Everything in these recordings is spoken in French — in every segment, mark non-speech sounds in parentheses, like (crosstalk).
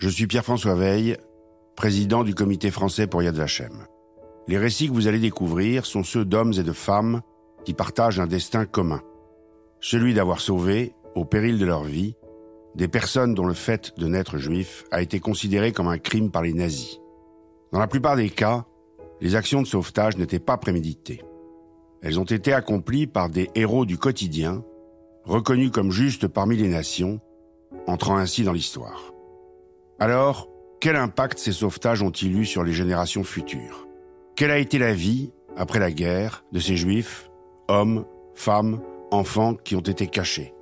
Je suis Pierre-François Veille, président du comité français pour Yad Vashem. Les récits que vous allez découvrir sont ceux d'hommes et de femmes qui partagent un destin commun. Celui d'avoir sauvé, au péril de leur vie, des personnes dont le fait de naître juif a été considéré comme un crime par les nazis. Dans la plupart des cas, les actions de sauvetage n'étaient pas préméditées. Elles ont été accomplies par des héros du quotidien, reconnus comme justes parmi les nations, entrant ainsi dans l'histoire. Alors, quel impact ces sauvetages ont-ils eu sur les générations futures? Quelle a été la vie, après la guerre, de ces juifs, hommes, femmes, enfants qui ont été cachés?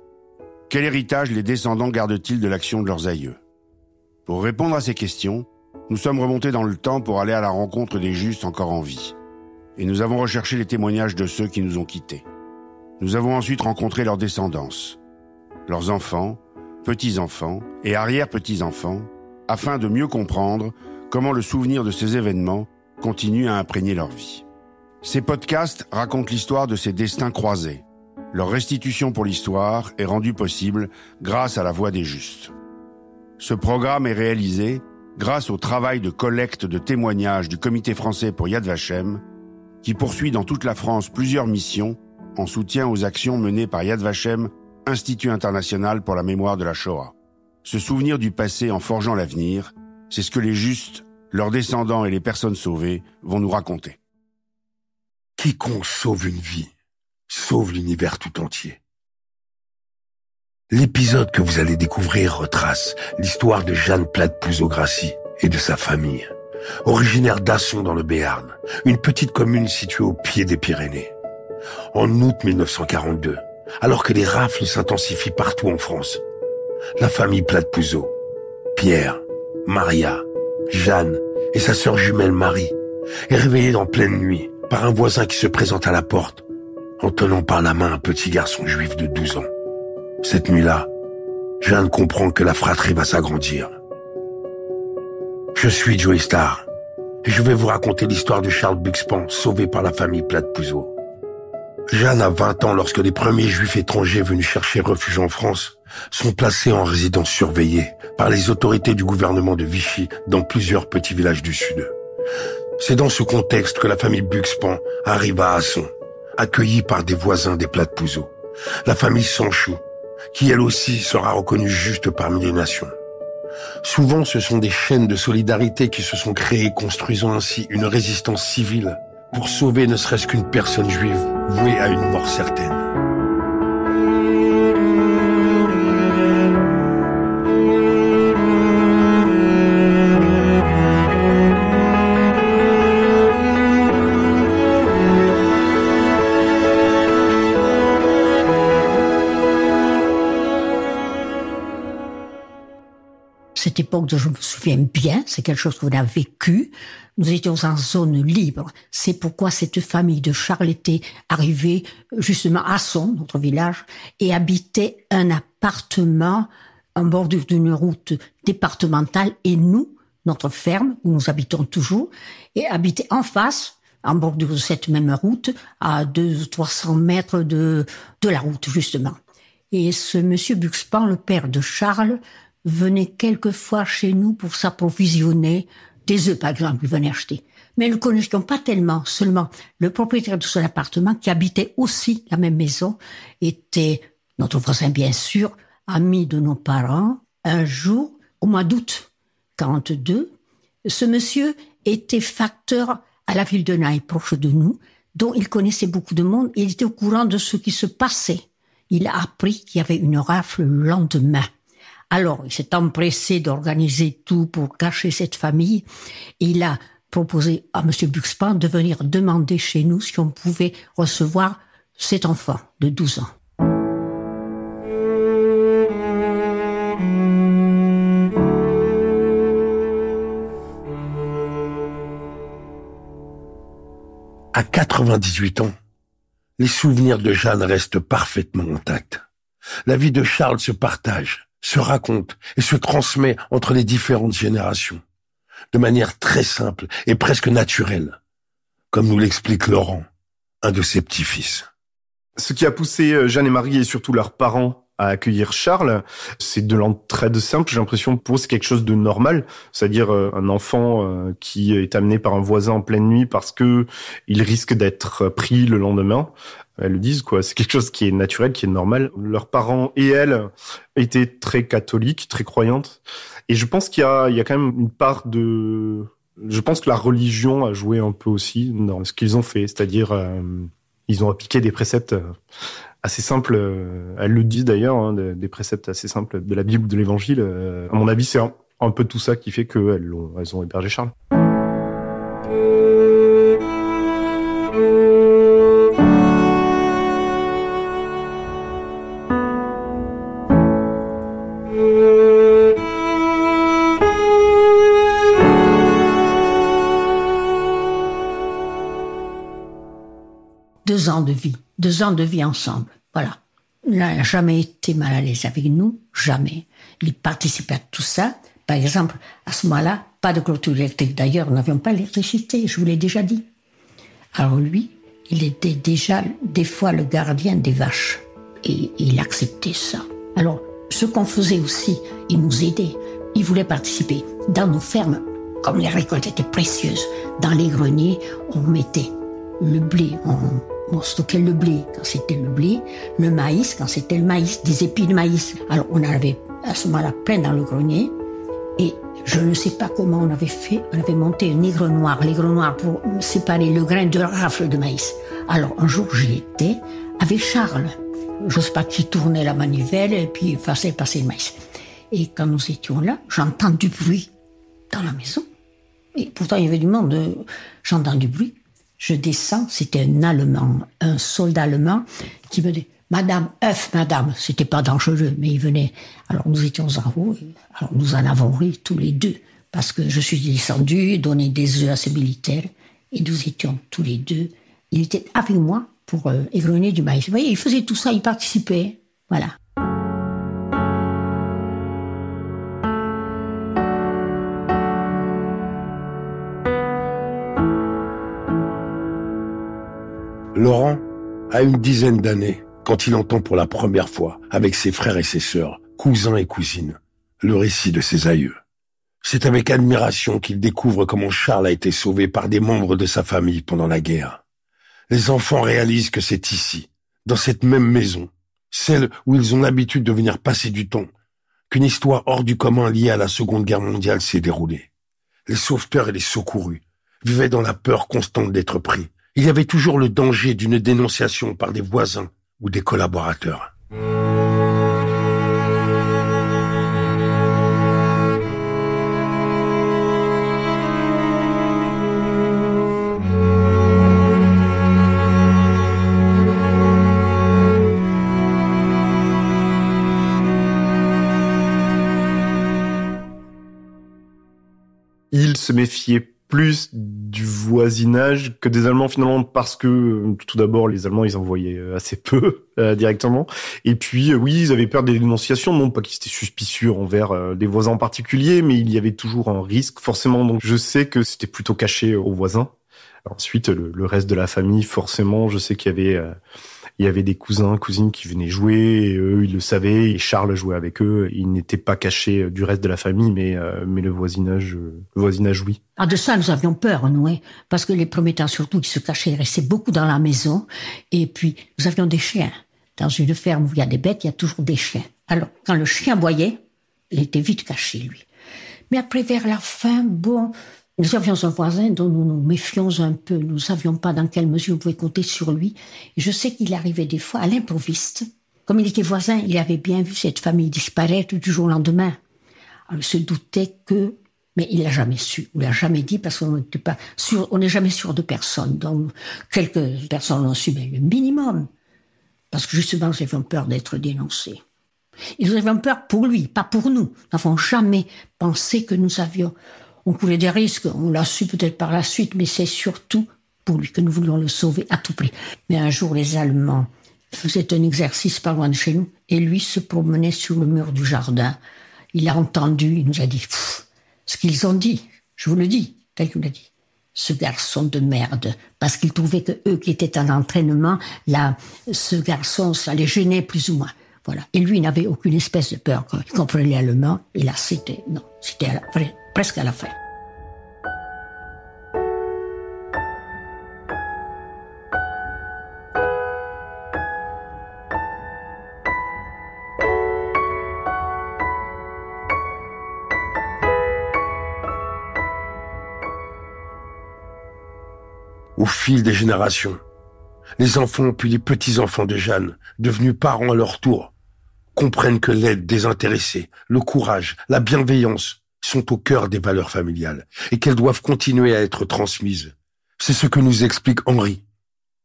Quel héritage les descendants gardent-ils de l'action de leurs aïeux? Pour répondre à ces questions, nous sommes remontés dans le temps pour aller à la rencontre des justes encore en vie. Et nous avons recherché les témoignages de ceux qui nous ont quittés. Nous avons ensuite rencontré leurs descendants, leurs enfants, petits-enfants et arrière-petits-enfants, afin de mieux comprendre comment le souvenir de ces événements continue à imprégner leur vie. Ces podcasts racontent l'histoire de ces destins croisés. Leur restitution pour l'histoire est rendue possible grâce à la voix des justes. Ce programme est réalisé grâce au travail de collecte de témoignages du Comité français pour Yad Vashem, qui poursuit dans toute la France plusieurs missions en soutien aux actions menées par Yad Vashem, Institut international pour la mémoire de la Shoah. Se souvenir du passé en forgeant l'avenir, c'est ce que les justes, leurs descendants et les personnes sauvées vont nous raconter. Quiconque sauve une vie, sauve l'univers tout entier. L'épisode que vous allez découvrir retrace l'histoire de Jeanne Plade-Pouzeau-Grassi et de sa famille, originaire d'Asson dans le Béarn, une petite commune située au pied des Pyrénées. En août 1942, alors que les rafles s'intensifient partout en France, la famille Plade-Pouzeau, Pierre, Maria, Jeanne et sa sœur jumelle Marie, est réveillée en pleine nuit par un voisin qui se présente à la porte en tenant par la main un petit garçon juif de 12 ans. Cette nuit-là, Jeanne comprend que la fratrie va s'agrandir. Je suis Joey Star et je vais vous raconter l'histoire de Charles Buxpan, sauvé par la famille Plate-Pouzeau. Jeanne a 20 ans lorsque les premiers juifs étrangers venus chercher refuge en France sont placés en résidence surveillée par les autorités du gouvernement de Vichy dans plusieurs petits villages du Sud. C'est dans ce contexte que la famille Buxpan arrive à Asson, accueillie par des voisins des Plate-Pouzeau. La famille Sanchou, qui elle aussi sera reconnue juste parmi les nations. Souvent, ce sont des chaînes de solidarité qui se sont créées, construisant ainsi une résistance civile pour sauver ne serait-ce qu'une personne juive vouée à une mort certaine. Je me souviens bien, c'est quelque chose qu'on a vécu. Nous étions en zone libre. C'est pourquoi cette famille de Charles était arrivée justement à Son, notre village, et habitait un appartement en bordure d'une route départementale. Et nous, notre ferme, où nous habitons toujours, et habitait en face, en bordure de cette même route, à deux ou 300 mètres de, de la route, justement. Et ce monsieur Buxpan, le père de Charles, venait quelquefois chez nous pour s'approvisionner des œufs, par exemple, il venait acheter. Mais nous ne connaissions pas tellement, seulement le propriétaire de son appartement, qui habitait aussi la même maison, était notre voisin, bien sûr, ami de nos parents. Un jour, au mois d'août 42, ce monsieur était facteur à la ville de Naï, proche de nous, dont il connaissait beaucoup de monde, il était au courant de ce qui se passait. Il a appris qu'il y avait une rafle le lendemain. Alors, il s'est empressé d'organiser tout pour cacher cette famille. il a proposé à M. Buxpan de venir demander chez nous si on pouvait recevoir cet enfant de 12 ans. À 98 ans, les souvenirs de Jeanne restent parfaitement intacts. La vie de Charles se partage se raconte et se transmet entre les différentes générations, de manière très simple et presque naturelle, comme nous l'explique Laurent, un de ses petits-fils. Ce qui a poussé euh, Jeanne et Marie et surtout leurs parents à accueillir Charles. C'est de l'entraide simple. J'ai l'impression pour c'est quelque chose de normal. C'est-à-dire euh, un enfant euh, qui est amené par un voisin en pleine nuit parce que il risque d'être pris le lendemain. Elles le disent, quoi. C'est quelque chose qui est naturel, qui est normal. Leurs parents et elles étaient très catholiques, très croyantes. Et je pense qu'il y a, il y a quand même une part de, je pense que la religion a joué un peu aussi dans ce qu'ils ont fait. C'est-à-dire, euh, ils ont appliqué des préceptes assez simples. Euh, elles le disent d'ailleurs, hein, des préceptes assez simples de la Bible de l'Évangile. Euh, à mon avis, c'est un, peu tout ça qui fait qu'elles ont, elles ont hébergé Charles. De vie, deux ans de vie ensemble. Voilà. Il n'a jamais été mal à l'aise avec nous, jamais. Il participait à tout ça. Par exemple, à ce moment-là, pas de clôture électrique. D'ailleurs, nous n'avions pas l'électricité, je vous l'ai déjà dit. Alors lui, il était déjà des fois le gardien des vaches. Et il acceptait ça. Alors, ce qu'on faisait aussi, il nous aidait. Il voulait participer. Dans nos fermes, comme les récoltes étaient précieuses, dans les greniers, on mettait le blé, on on stockait le blé quand c'était le blé, le maïs quand c'était le maïs, des épis de maïs. Alors on avait à ce moment-là plein dans le grenier. Et je ne sais pas comment on avait fait. On avait monté un aigre noir, l'aigre noir pour séparer le grain de rafle de maïs. Alors un jour j'y étais avec Charles. Je sais pas qui tournait la manivelle et puis faisait passer le maïs. Et quand nous étions là, j'entends du bruit dans la maison. Et pourtant il y avait du monde. Euh, j'entends du bruit. Je descends, c'était un Allemand, un soldat allemand qui me dit Madame, œuf, madame, c'était pas dangereux, mais il venait. Alors nous étions en haut, alors nous en avons ri tous les deux, parce que je suis descendu, donner des œufs à ces militaires, et nous étions tous les deux. Il était avec moi pour euh, égrener du maïs. Vous voyez, il faisait tout ça, il participait. Voilà. Laurent a une dizaine d'années quand il entend pour la première fois, avec ses frères et ses sœurs, cousins et cousines, le récit de ses aïeux. C'est avec admiration qu'il découvre comment Charles a été sauvé par des membres de sa famille pendant la guerre. Les enfants réalisent que c'est ici, dans cette même maison, celle où ils ont l'habitude de venir passer du temps, qu'une histoire hors du commun liée à la Seconde Guerre mondiale s'est déroulée. Les sauveteurs et les secourus vivaient dans la peur constante d'être pris, il y avait toujours le danger d'une dénonciation par des voisins ou des collaborateurs. Il se méfiait plus du voisinage que des Allemands finalement parce que tout d'abord les Allemands ils envoyaient euh, assez (laughs) peu euh, directement. Et puis euh, oui ils avaient peur des dénonciations. Non pas qu'ils étaient suspicieux envers des voisins en particulier mais il y avait toujours un risque forcément. Donc je sais que c'était plutôt caché aux voisins. Ensuite le, le, reste de la famille forcément je sais qu'il y avait il y avait des cousins, cousines qui venaient jouer, eux, ils le savaient, et Charles jouait avec eux. Ils n'étaient pas cachés euh, du reste de la famille, mais, euh, mais le voisinage, euh, voisinage, oui. Ah, de ça, nous avions peur, nous, hein, parce que les premiers temps, surtout, ils se cachaient, ils restaient beaucoup dans la maison, et puis, nous avions des chiens. Dans une ferme où il y a des bêtes, il y a toujours des chiens. Alors, quand le chien boyait, il était vite caché, lui. Mais après, vers la fin, bon, nous avions un voisin dont nous nous méfions un peu. Nous ne savions pas dans quelle mesure on pouvait compter sur lui. Je sais qu'il arrivait des fois à l'improviste. Comme il était voisin, il avait bien vu cette famille disparaître du jour au lendemain. Alors, il se doutait que, mais il l'a jamais su. Il l'a jamais dit parce qu'on n'était pas sûr, on n'est jamais sûr de personne. Donc, quelques personnes l'ont su, mais le minimum. Parce que justement, nous avions peur d'être dénoncés. Nous avions peur pour lui, pas pour nous. Nous n'avons jamais pensé que nous avions on courait des risques, on l'a su peut-être par la suite, mais c'est surtout pour lui que nous voulions le sauver à tout prix. Mais un jour, les Allemands faisaient un exercice pas loin de chez nous, et lui se promenait sur le mur du jardin. Il a entendu, il nous a dit ce qu'ils ont dit. Je vous le dis, tel qu'il l'a dit. Ce garçon de merde, parce qu'il trouvait que eux qui étaient en entraînement, là, ce garçon, ça les gênait plus ou moins. Voilà. Et lui, il n'avait aucune espèce de peur. Il comprenait l'allemand. Et là, c'était, non, c'était presque à la. Au fil des générations, les enfants puis les petits-enfants de Jeanne, devenus parents à leur tour, comprennent que l'aide désintéressée, le courage, la bienveillance sont au cœur des valeurs familiales et qu'elles doivent continuer à être transmises. C'est ce que nous explique Henri,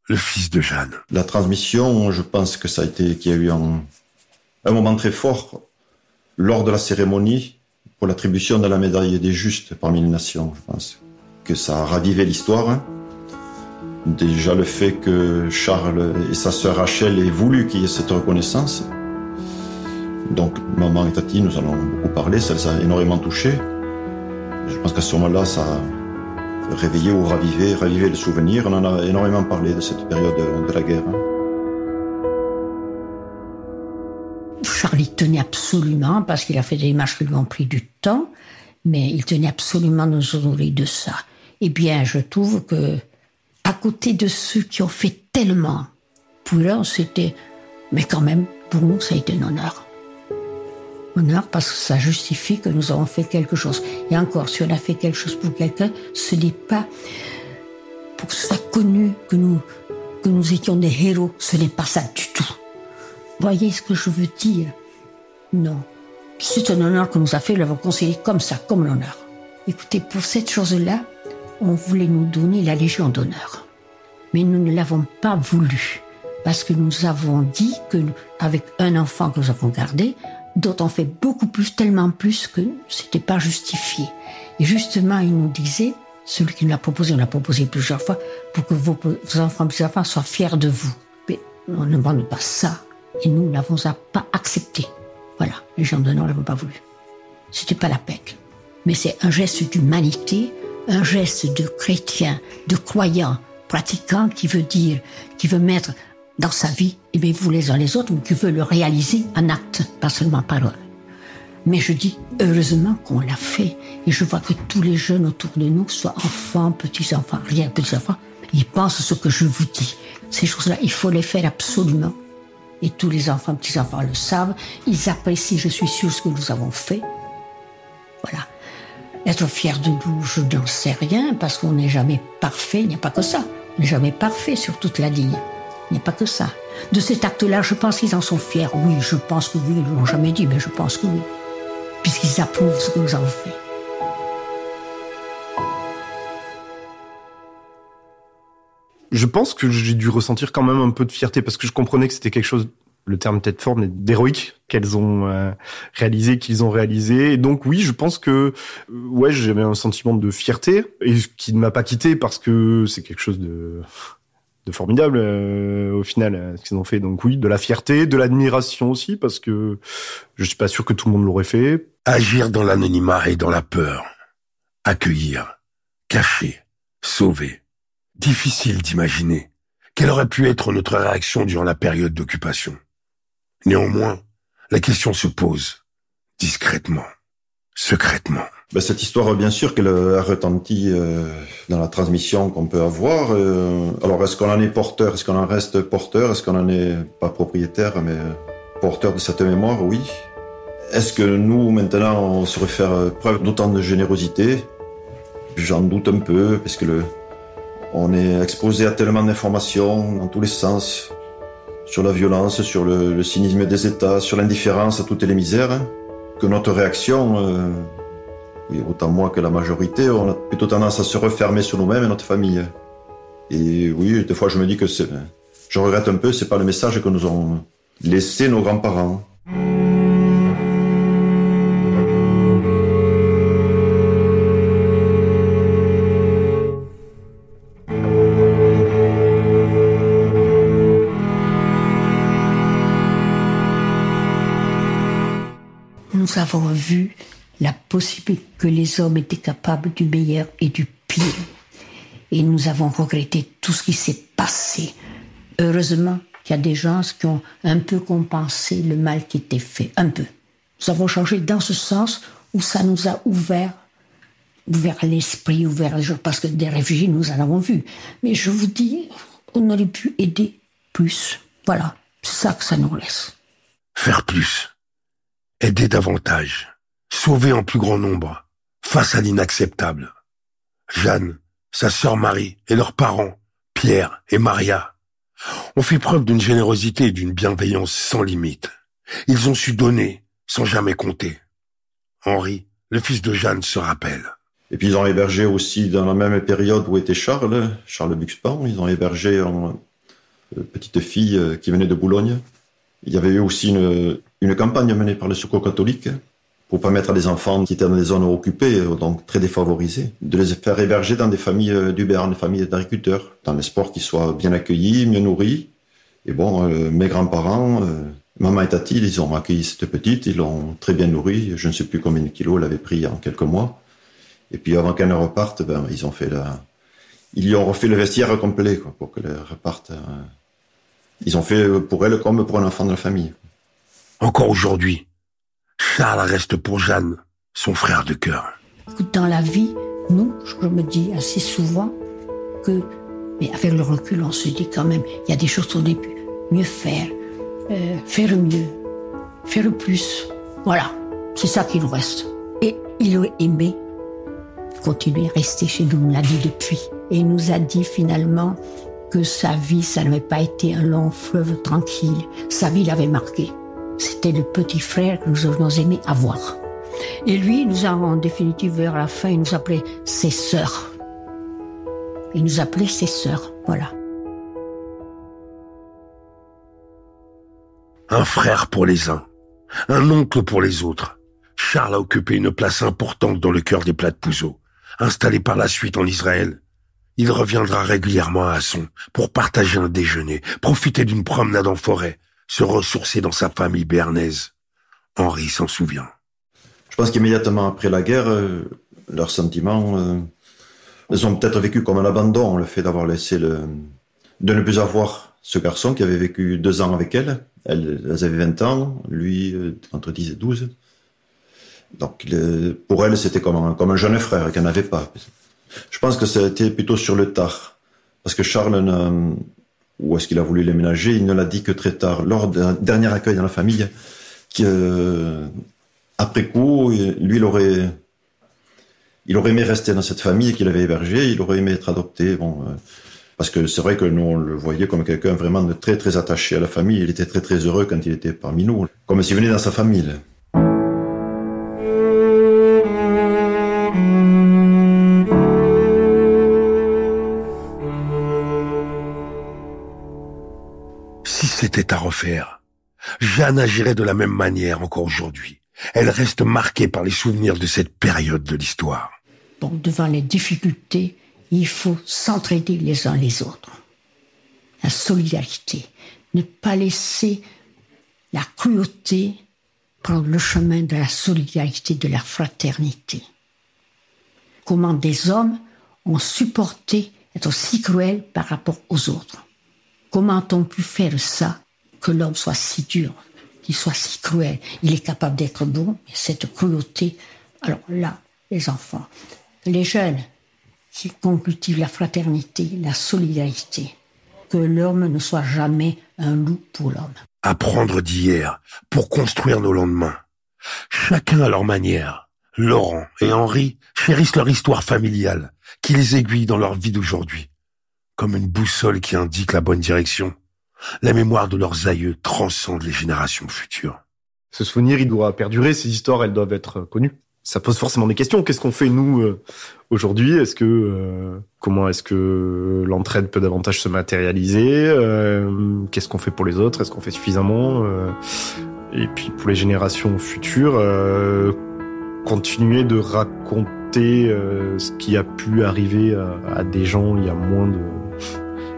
le fils de Jeanne. La transmission, je pense que ça a été, qu'il y a eu un, un moment très fort lors de la cérémonie pour l'attribution de la médaille des justes parmi les nations, je pense. Que ça a ravivé l'histoire. Hein. Déjà le fait que Charles et sa sœur Rachel aient voulu qu'il y ait cette reconnaissance. Donc maman et tati, nous allons beaucoup parler, ça les a énormément touchés. Je pense qu'à ce moment-là, ça a réveillé ou ravivé, ravivé le souvenir. On en a énormément parlé de cette période de la guerre. Hein. Charlie tenait absolument, parce qu'il a fait des démarches qui lui ont pris du temps, mais il tenait absolument nous honorer de ça. Eh bien, je trouve que à côté de ceux qui ont fait tellement. Pour eux, c'était, mais quand même, pour nous, ça a été un honneur. Honneur parce que ça justifie que nous avons fait quelque chose. Et encore, si on a fait quelque chose pour quelqu'un, ce n'est pas pour soit connu que nous, que nous étions des héros. Ce n'est pas ça du tout. Voyez ce que je veux dire? Non. C'est un honneur que nous a fait, nous l'avons considéré comme ça, comme l'honneur. Écoutez, pour cette chose-là, on voulait nous donner la Légion d'honneur. Mais nous ne l'avons pas voulu, parce que nous avons dit que, avec un enfant que nous avons gardé, d'autres ont fait beaucoup plus, tellement plus que c'était pas justifié. Et justement, il nous disait, celui qui nous l'a proposé, on l'a proposé plusieurs fois, pour que vos, enfants, vos enfants soient fiers de vous. Mais on ne demande pas ça. Et nous n'avons pas accepté. Voilà, les gens d'honneur ne l'avons pas voulu. C'était pas la PEC. Mais c'est un geste d'humanité, un geste de chrétien, de croyant, pratiquant qui veut dire, qui veut mettre dans sa vie, et bien vous les uns les autres, mais qui veut le réaliser en acte, pas seulement en parole. Mais je dis heureusement qu'on l'a fait. Et je vois que tous les jeunes autour de nous, soit enfants, petits-enfants, rien, petits-enfants, ils pensent ce que je vous dis. Ces choses-là, il faut les faire absolument. Et tous les enfants, petits-enfants le savent. Ils apprécient, je suis sûre, ce que nous avons fait. Voilà. Être fier de nous, je n'en sais rien, parce qu'on n'est jamais parfait, il n'y a pas que ça. On n'est jamais parfait sur toute la ligne. Il n'y a pas que ça. De cet acte-là, je pense qu'ils en sont fiers. Oui, je pense que oui, ils ne l'ont jamais dit, mais je pense que oui. Puisqu'ils approuvent ce que nous avons fait. Je pense que j'ai dû ressentir quand même un peu de fierté parce que je comprenais que c'était quelque chose le terme peut-être fort, mais d'héroïque qu'elles ont euh, réalisé, qu'ils ont réalisé. Et donc oui, je pense que ouais, j'avais un sentiment de fierté et qui ne m'a pas quitté parce que c'est quelque chose de de formidable euh, au final ce qu'ils ont fait. Donc oui, de la fierté, de l'admiration aussi parce que je suis pas sûr que tout le monde l'aurait fait. Agir dans l'anonymat et dans la peur, accueillir, cacher, sauver. Difficile d'imaginer quelle aurait pu être notre réaction durant la période d'occupation. Néanmoins, la question se pose discrètement, secrètement. Ben, cette histoire, bien sûr, qu'elle a retenti euh, dans la transmission qu'on peut avoir. Euh, alors, est-ce qu'on en est porteur? Est-ce qu'on en reste porteur? Est-ce qu'on en est pas propriétaire, mais porteur de cette mémoire Oui. Est-ce que nous, maintenant, on saurait faire preuve d'autant de générosité? J'en doute un peu, parce que le, on est exposé à tellement d'informations dans tous les sens sur la violence, sur le, cynisme des États, sur l'indifférence à toutes les misères, que notre réaction, euh, oui, autant moi que la majorité, on a plutôt tendance à se refermer sur nous-mêmes et notre famille. Et oui, des fois je me dis que c'est, je regrette un peu, c'est pas le message que nous ont laissé nos grands-parents. nous avons vu la possibilité que les hommes étaient capables du meilleur et du pire. Et nous avons regretté tout ce qui s'est passé. Heureusement, Il y a des gens qui ont un peu compensé le mal qui était fait, un peu. Nous avons changé dans ce sens où ça nous a ouvert, ouvert l'esprit, ouvert les gens, parce que des réfugiés, nous en avons vu. Mais je vous dis, on aurait pu aider plus. Voilà, c'est ça que ça nous laisse. Faire plus, aider davantage, sauver en plus grand nombre, face à l'inacceptable. Jeanne, sa sœur Marie et leurs parents, Pierre et Maria, ont fait preuve d'une générosité et d'une bienveillance sans limite. Ils ont su donner sans jamais compter. Henri, le fils de Jeanne, se rappelle. Et puis ils ont hébergé aussi dans la même période où était Charles, Charles Buxpan, ils ont hébergé une euh, petite fille euh, qui venait de Boulogne. Il y avait eu aussi une, une campagne menée par le Secours catholique pour permettre à des enfants qui étaient dans des zones occupées, euh, donc très défavorisées, de les faire héberger dans des familles euh, du Béarn, des familles d'agriculteurs, dans l'espoir qu'ils soient bien accueillis, mieux nourris. Et bon, euh, mes grands-parents, maman et tati, ils ont accueilli cette petite, ils l'ont très bien nourrie. Je ne sais plus combien de kilos elle avait pris en quelques mois. Et puis avant qu'elle ne reparte, ben, ils ont fait ils ont refait le vestiaire complet, pour qu'elle reparte. Ils ont fait pour elle comme pour un enfant de la famille. Encore aujourd'hui, Charles reste pour Jeanne, son frère de cœur. Dans la vie, nous, je me dis assez souvent que, mais avec le recul, on se dit quand même, il y a des choses qu'on aurait pu mieux faire, euh, faire mieux, faire plus. Voilà, c'est ça qui nous reste. Et il aurait aimé continuer à rester chez nous, on l'a dit depuis. Et il nous a dit finalement que sa vie, ça n'avait pas été un long fleuve tranquille. Sa vie l'avait marqué. C'était le petit frère que nous aurions aimé avoir. Et lui, nous avons en définitive vers la fin, il nous appelait ses sœurs. Il nous appelait ses sœurs, voilà. Un frère pour les uns, un oncle pour les autres. Charles a occupé une place importante dans le cœur des plats de Pouzeau. Installé par la suite en Israël, il reviendra régulièrement à Asson pour partager un déjeuner, profiter d'une promenade en forêt, se ressourcer dans sa famille béarnaise. Henri s'en souvient. Je pense qu'immédiatement après la guerre, euh, leurs sentiments, euh, ils ont peut-être vécu comme un abandon, le fait d'avoir laissé le, de ne plus avoir ce garçon qui avait vécu deux ans avec elle. Elles, elles avaient 20 ans, lui euh, entre 10 et 12. Donc pour elle, c'était comme un, comme un jeune frère qu'elle n'avait pas. Je pense que été plutôt sur le tard. Parce que Charles où est-ce qu'il a voulu ménager Il ne l'a dit que très tard, lors d'un dernier accueil dans la famille, qu'après après coup, lui, il aurait, il aurait aimé rester dans cette famille qu'il avait hébergée, il aurait aimé être adopté. Bon, euh, parce que c'est vrai que nous, on le voyait comme quelqu'un vraiment très, très attaché à la famille. Il était très, très heureux quand il était parmi nous, comme s'il venait dans sa famille. À refaire. Jeanne agirait de la même manière encore aujourd'hui. Elle reste marquée par les souvenirs de cette période de l'histoire. Donc, devant les difficultés, il faut s'entraider les uns les autres. La solidarité. Ne pas laisser la cruauté prendre le chemin de la solidarité, de la fraternité. Comment des hommes ont supporté être si cruels par rapport aux autres. Comment ont pu faire ça que l'homme soit si dur, qu'il soit si cruel. Il est capable d'être bon, mais cette cruauté, alors là, les enfants, les jeunes qui cultivent la fraternité, la solidarité, que l'homme ne soit jamais un loup pour l'homme. Apprendre d'hier pour construire nos lendemains. Chacun à leur manière. Laurent et Henri chérissent leur histoire familiale, qui les aiguille dans leur vie d'aujourd'hui, comme une boussole qui indique la bonne direction. La mémoire de leurs aïeux transcende les générations futures. Ce souvenir, il doit perdurer, ces histoires, elles doivent être connues. Ça pose forcément des questions. Qu'est-ce qu'on fait nous euh, aujourd'hui? Est-ce que euh, comment est-ce que l'entraide peut davantage se matérialiser? Euh, Qu'est-ce qu'on fait pour les autres? Est-ce qu'on fait suffisamment Et puis pour les générations futures, continuer de raconter ce qui a pu arriver à, à des gens il y a moins de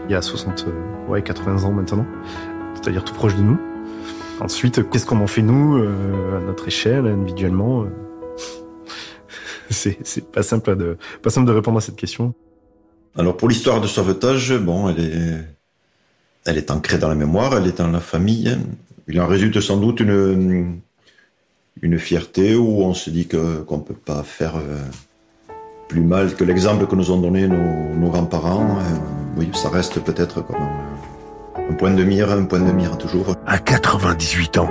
il y a 60, euh, ouais, 80 ans maintenant, c'est-à-dire tout proche de nous. Ensuite, qu'est-ce qu'on en fait nous, euh, à notre échelle, individuellement euh? (laughs) C'est pas simple de pas simple de répondre à cette question. Alors pour l'histoire de sauvetage, bon, elle est ancrée dans la mémoire, elle est dans la famille. Il en résulte sans doute une, fierté où on se dit que qu'on peut pas faire plus mal que l'exemple que nous ont donné nos, grands-parents. Euh, oui, ça reste peut-être comme un, un, point de mire, un point de mire toujours. À 98 ans,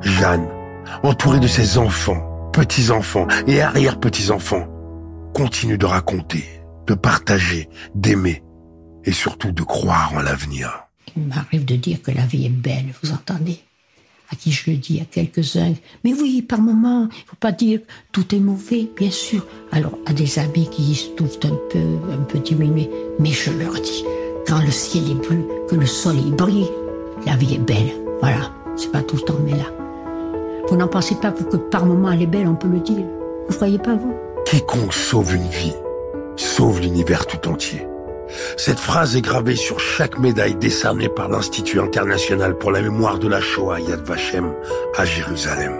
Jeanne, entourée de ses enfants, petits-enfants et arrière-petits-enfants, continue de raconter, de partager, d'aimer et surtout de croire en l'avenir. Il m'arrive de dire que la vie est belle, vous entendez? À qui je le dis, à quelques-uns. Mais oui, par moments, il faut pas dire tout est mauvais, bien sûr. Alors, à des amis qui se trouvent un peu, un peu diminués, mais je leur dis, quand le ciel est bleu, que le soleil brille, la vie est belle. Voilà, c'est pas tout le temps, mais là. Vous n'en pensez pas, que par moments elle est belle, on peut le dire Vous croyez pas, vous? Quiconque sauve une vie, sauve l'univers tout entier. Cette phrase est gravée sur chaque médaille décernée par l'Institut international pour la mémoire de la Shoah Yad Vashem à Jérusalem.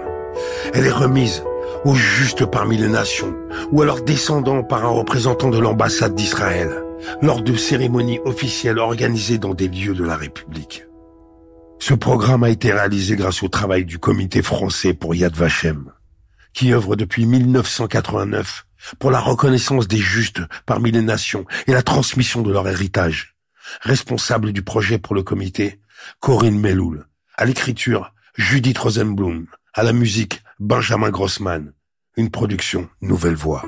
Elle est remise aux justes parmi les nations ou à leurs descendants par un représentant de l'ambassade d'Israël lors de cérémonies officielles organisées dans des lieux de la République. Ce programme a été réalisé grâce au travail du comité français pour Yad Vashem, qui œuvre depuis 1989 pour la reconnaissance des justes parmi les nations et la transmission de leur héritage. Responsable du projet pour le comité, Corinne Melloul. À l'écriture, Judith Rosenblum. À la musique, Benjamin Grossman. Une production Nouvelle Voix.